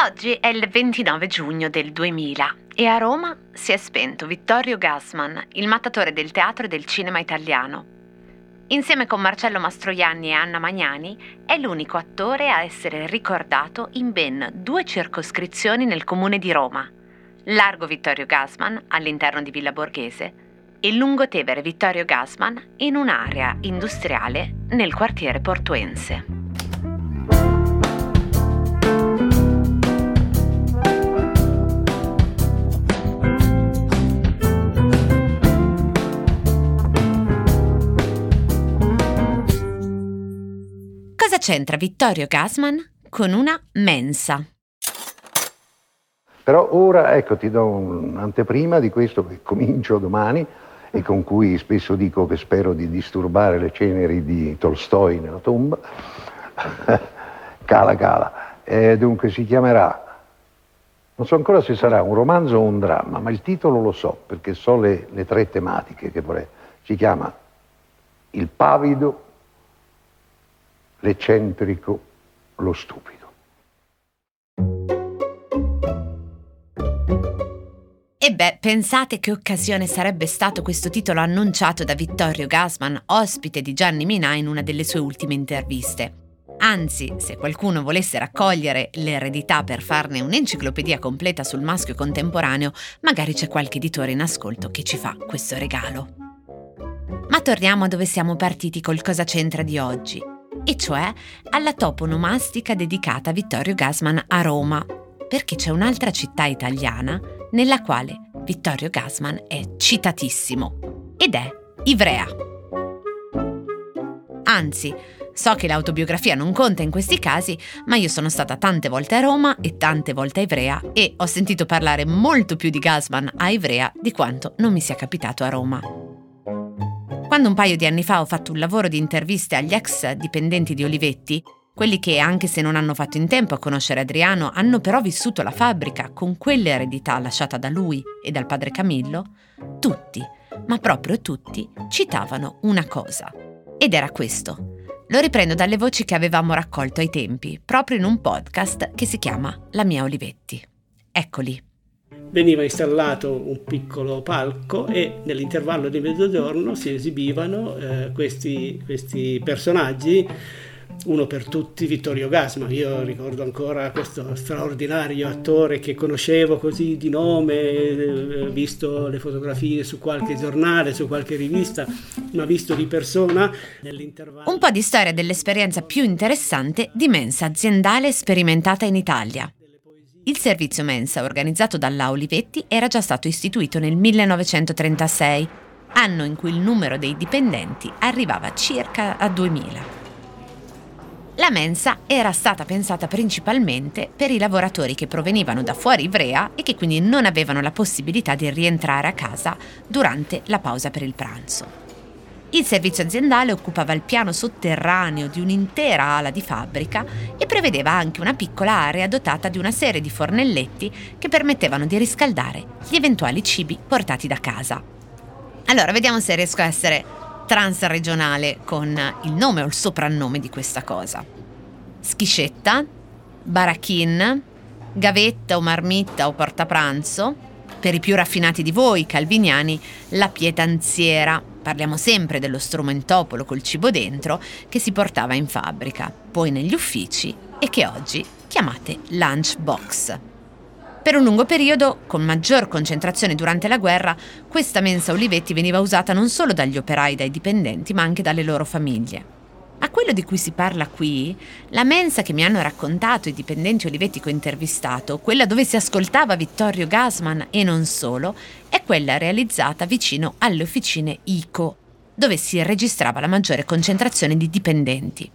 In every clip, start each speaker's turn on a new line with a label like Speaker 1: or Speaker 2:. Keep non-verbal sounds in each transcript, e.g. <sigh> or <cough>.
Speaker 1: Oggi è il 29 giugno del 2000 e a Roma si è spento Vittorio Gassman, il mattatore del teatro e del cinema italiano. Insieme con Marcello Mastroianni e Anna Magnani è l'unico attore a essere ricordato in ben due circoscrizioni nel comune di Roma, Largo Vittorio Gassman all'interno di Villa Borghese e Lungotevere Vittorio Gassman in un'area industriale nel quartiere portuense. Cosa c'entra Vittorio Gassman con una mensa?
Speaker 2: Però ora, ecco, ti do un'anteprima di questo che comincio domani e con cui spesso dico che spero di disturbare le ceneri di Tolstoi nella tomba. <laughs> cala, cala. E dunque si chiamerà, non so ancora se sarà un romanzo o un dramma, ma il titolo lo so, perché so le, le tre tematiche che vorrei. Si chiama Il pavido l'eccentrico, lo stupido.
Speaker 1: E beh, pensate che occasione sarebbe stato questo titolo annunciato da Vittorio Gassman, ospite di Gianni Minà in una delle sue ultime interviste. Anzi, se qualcuno volesse raccogliere l'eredità per farne un'enciclopedia completa sul maschio contemporaneo, magari c'è qualche editore in ascolto che ci fa questo regalo. Ma torniamo a dove siamo partiti col cosa c'entra di oggi e cioè alla toponomastica dedicata a Vittorio Gassman a Roma, perché c'è un'altra città italiana nella quale Vittorio Gassman è citatissimo, ed è Ivrea. Anzi, so che l'autobiografia non conta in questi casi, ma io sono stata tante volte a Roma e tante volte a Ivrea e ho sentito parlare molto più di Gassman a Ivrea di quanto non mi sia capitato a Roma. Quando un paio di anni fa ho fatto un lavoro di interviste agli ex dipendenti di Olivetti, quelli che, anche se non hanno fatto in tempo a conoscere Adriano, hanno però vissuto la fabbrica con quell'eredità lasciata da lui e dal padre Camillo, tutti, ma proprio tutti, citavano una cosa. Ed era questo. Lo riprendo dalle voci che avevamo raccolto ai tempi, proprio in un podcast che si chiama La mia Olivetti. Eccoli
Speaker 3: veniva installato un piccolo palco e nell'intervallo di mezzogiorno si esibivano eh, questi, questi, personaggi, uno per tutti Vittorio Gasman. Io ricordo ancora questo straordinario attore che conoscevo così di nome, eh, visto le fotografie su qualche giornale, su qualche rivista, ma visto di persona nell'intervallo.
Speaker 1: Un po' di storia dell'esperienza più interessante di mensa aziendale sperimentata in Italia. Il servizio mensa organizzato dalla Olivetti era già stato istituito nel 1936, anno in cui il numero dei dipendenti arrivava circa a 2000. La mensa era stata pensata principalmente per i lavoratori che provenivano da fuori Ivrea e che quindi non avevano la possibilità di rientrare a casa durante la pausa per il pranzo. Il servizio aziendale occupava il piano sotterraneo di un'intera ala di fabbrica e prevedeva anche una piccola area dotata di una serie di fornelletti che permettevano di riscaldare gli eventuali cibi portati da casa. Allora, vediamo se riesco a essere transregionale con il nome o il soprannome di questa cosa. Schiscetta, barachin, gavetta o marmitta o portapranzo, per i più raffinati di voi, calviniani, la pietanziera, Parliamo sempre dello strumentopolo col cibo dentro che si portava in fabbrica, poi negli uffici e che oggi chiamate lunchbox. Per un lungo periodo, con maggior concentrazione durante la guerra, questa mensa Olivetti veniva usata non solo dagli operai e dai dipendenti, ma anche dalle loro famiglie. A quello di cui si parla qui, la mensa che mi hanno raccontato i dipendenti Olivetti che ho intervistato, quella dove si ascoltava Vittorio Gassman e non solo, è quella realizzata vicino alle officine ICO, dove si registrava la maggiore concentrazione di dipendenti.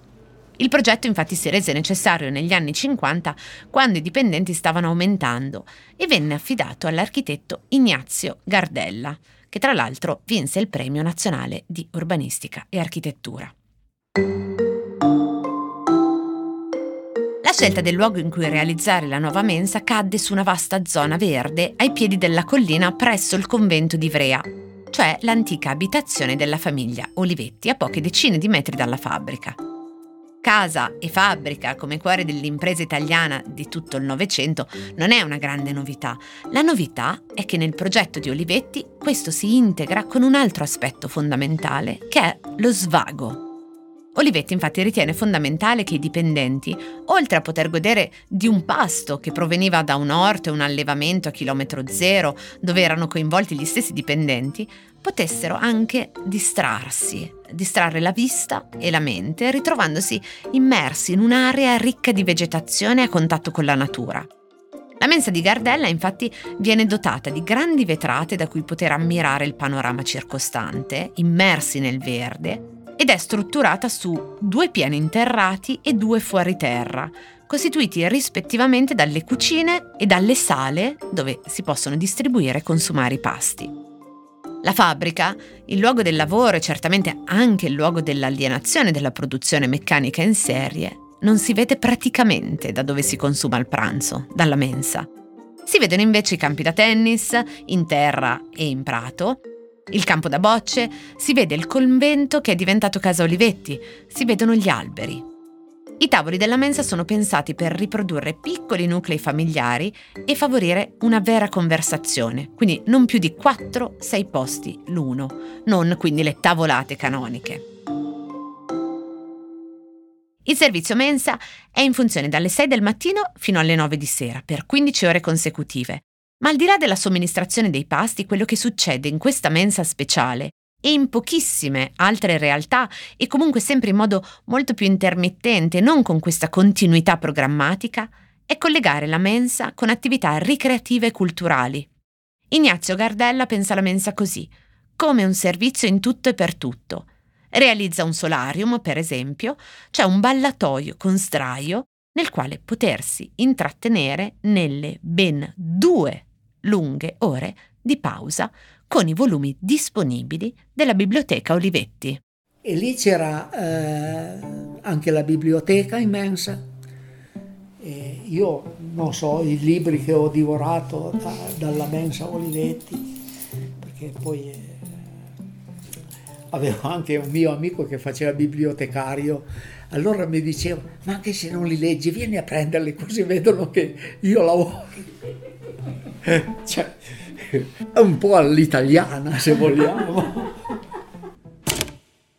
Speaker 1: Il progetto infatti si rese necessario negli anni 50 quando i dipendenti stavano aumentando e venne affidato all'architetto Ignazio Gardella, che tra l'altro vinse il Premio Nazionale di Urbanistica e Architettura. La scelta del luogo in cui realizzare la nuova mensa cadde su una vasta zona verde ai piedi della collina presso il convento di Ivrea, cioè l'antica abitazione della famiglia Olivetti a poche decine di metri dalla fabbrica. Casa e fabbrica come cuore dell'impresa italiana di tutto il Novecento non è una grande novità. La novità è che nel progetto di Olivetti questo si integra con un altro aspetto fondamentale, che è lo svago. Olivetti infatti ritiene fondamentale che i dipendenti, oltre a poter godere di un pasto che proveniva da un orto e un allevamento a chilometro zero, dove erano coinvolti gli stessi dipendenti, potessero anche distrarsi, distrarre la vista e la mente, ritrovandosi immersi in un'area ricca di vegetazione a contatto con la natura. La mensa di Gardella infatti viene dotata di grandi vetrate da cui poter ammirare il panorama circostante, immersi nel verde, ed è strutturata su due piani interrati e due fuoriterra, costituiti rispettivamente dalle cucine e dalle sale dove si possono distribuire e consumare i pasti. La fabbrica, il luogo del lavoro e certamente anche il luogo dell'alienazione della produzione meccanica in serie, non si vede praticamente da dove si consuma il pranzo, dalla mensa. Si vedono invece i campi da tennis, in terra e in prato, il campo da bocce, si vede il convento che è diventato casa Olivetti, si vedono gli alberi. I tavoli della mensa sono pensati per riprodurre piccoli nuclei familiari e favorire una vera conversazione, quindi non più di 4-6 posti l'uno, non quindi le tavolate canoniche. Il servizio mensa è in funzione dalle 6 del mattino fino alle 9 di sera per 15 ore consecutive ma al di là della somministrazione dei pasti, quello che succede in questa mensa speciale e in pochissime altre realtà e comunque sempre in modo molto più intermittente, non con questa continuità programmatica, è collegare la mensa con attività ricreative e culturali. Ignazio Gardella pensa la mensa così, come un servizio in tutto e per tutto. Realizza un solarium, per esempio, cioè un ballatoio con sdraio nel quale potersi intrattenere nelle ben due lunghe ore di pausa con i volumi disponibili della biblioteca Olivetti.
Speaker 4: E lì c'era eh, anche la biblioteca immensa. E io non so i libri che ho divorato da, dalla mensa Olivetti, perché poi eh, avevo anche un mio amico che faceva bibliotecario, allora mi diceva, ma anche se non li leggi, vieni a prenderli così vedono che io lavoro. <laughs> cioè, è un po' all'italiana se vogliamo.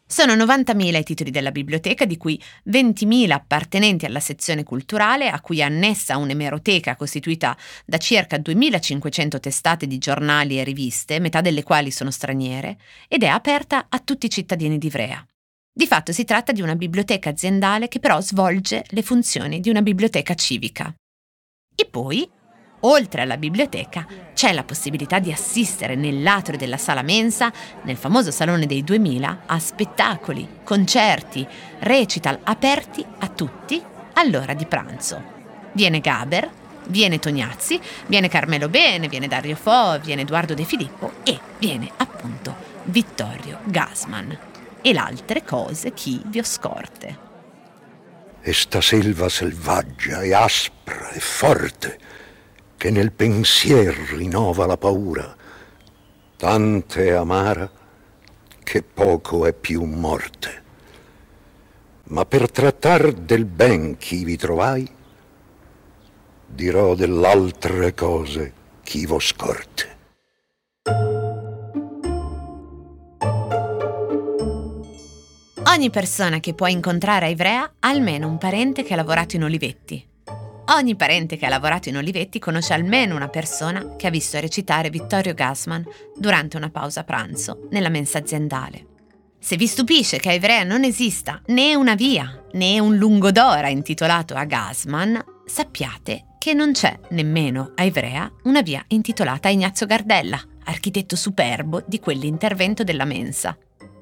Speaker 1: Sono 90.000 i titoli della biblioteca, di cui 20.000 appartenenti alla sezione culturale, a cui è annessa un'emeroteca costituita da circa 2.500 testate di giornali e riviste, metà delle quali sono straniere, ed è aperta a tutti i cittadini di Ivrea. Di fatto si tratta di una biblioteca aziendale che però svolge le funzioni di una biblioteca civica. E poi Oltre alla biblioteca c'è la possibilità di assistere nell'atrio della sala mensa, nel famoso Salone dei 2000, a spettacoli, concerti, recital aperti a tutti all'ora di pranzo. Viene Gaber, viene Tognazzi, viene Carmelo Bene, viene Dario Fo, viene Edoardo De Filippo e viene appunto Vittorio Gasman. E l'altre cose chi vi ho scorte.
Speaker 2: E sta selva selvaggia e aspra e forte che nel pensier rinnova la paura, tante amara che poco è più morte. Ma per trattar del ben chi vi trovai, dirò dell'altre cose chi vo scorte.
Speaker 1: Ogni persona che può incontrare a Ivrea ha almeno un parente che ha lavorato in Olivetti. Ogni parente che ha lavorato in Olivetti conosce almeno una persona che ha visto recitare Vittorio Gassman durante una pausa pranzo nella mensa aziendale. Se vi stupisce che a Ivrea non esista né una via né un lungo d'ora intitolato a Gassman, sappiate che non c'è nemmeno a Ivrea una via intitolata a Ignazio Gardella, architetto superbo di quell'intervento della mensa.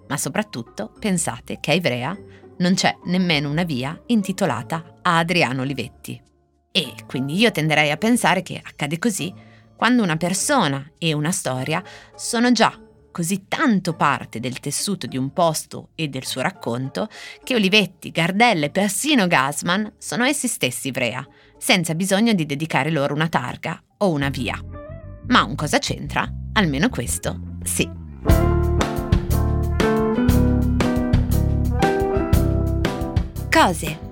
Speaker 1: Ma soprattutto pensate che a Ivrea non c'è nemmeno una via intitolata a Adriano Olivetti. E quindi io tenderei a pensare che accade così quando una persona e una storia sono già così tanto parte del tessuto di un posto e del suo racconto che Olivetti, Gardella e persino Gasman sono essi stessi Ivrea, senza bisogno di dedicare loro una targa o una via. Ma un cosa c'entra? Almeno questo, sì. Cose,